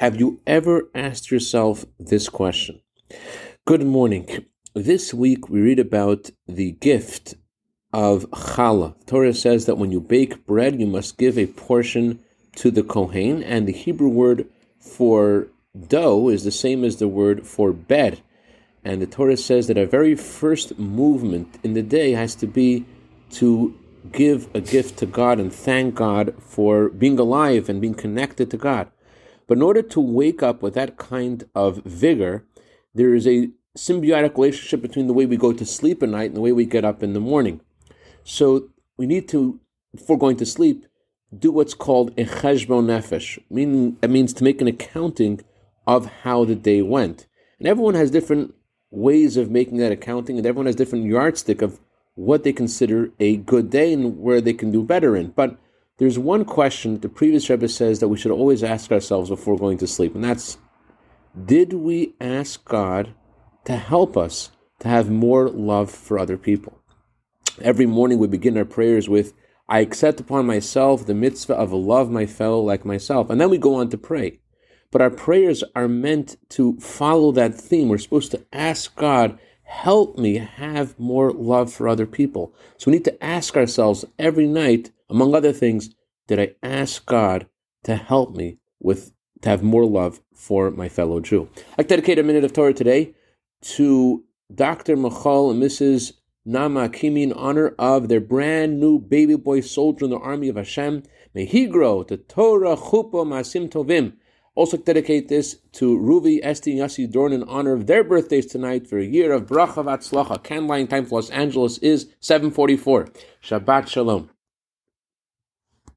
Have you ever asked yourself this question? Good morning. This week we read about the gift of challah. Torah says that when you bake bread, you must give a portion to the kohen, and the Hebrew word for dough is the same as the word for bed. And the Torah says that our very first movement in the day has to be to give a gift to God and thank God for being alive and being connected to God. But in order to wake up with that kind of vigor, there is a symbiotic relationship between the way we go to sleep at night and the way we get up in the morning. So we need to, before going to sleep, do what's called a cheshbon nefesh, meaning it means to make an accounting of how the day went. And everyone has different ways of making that accounting, and everyone has different yardstick of what they consider a good day and where they can do better in. But there's one question that the previous Rebbe says that we should always ask ourselves before going to sleep, and that's did we ask God to help us to have more love for other people? Every morning we begin our prayers with, I accept upon myself the mitzvah of love my fellow like myself. And then we go on to pray. But our prayers are meant to follow that theme. We're supposed to ask God, help me have more love for other people. So we need to ask ourselves every night, among other things, did I ask God to help me with to have more love for my fellow Jew? I dedicate a minute of Torah today to Dr. Michal and Mrs. Nama Kimi in honor of their brand new baby boy soldier in the army of Hashem. May he grow to Torah Chupa Masim Tovim. Also dedicate this to Ruvi, Esti, and Yossi Dorn in honor of their birthdays tonight for a year of Bracha Vatzlacha. Candlelight time for Los Angeles is 744. Shabbat Shalom.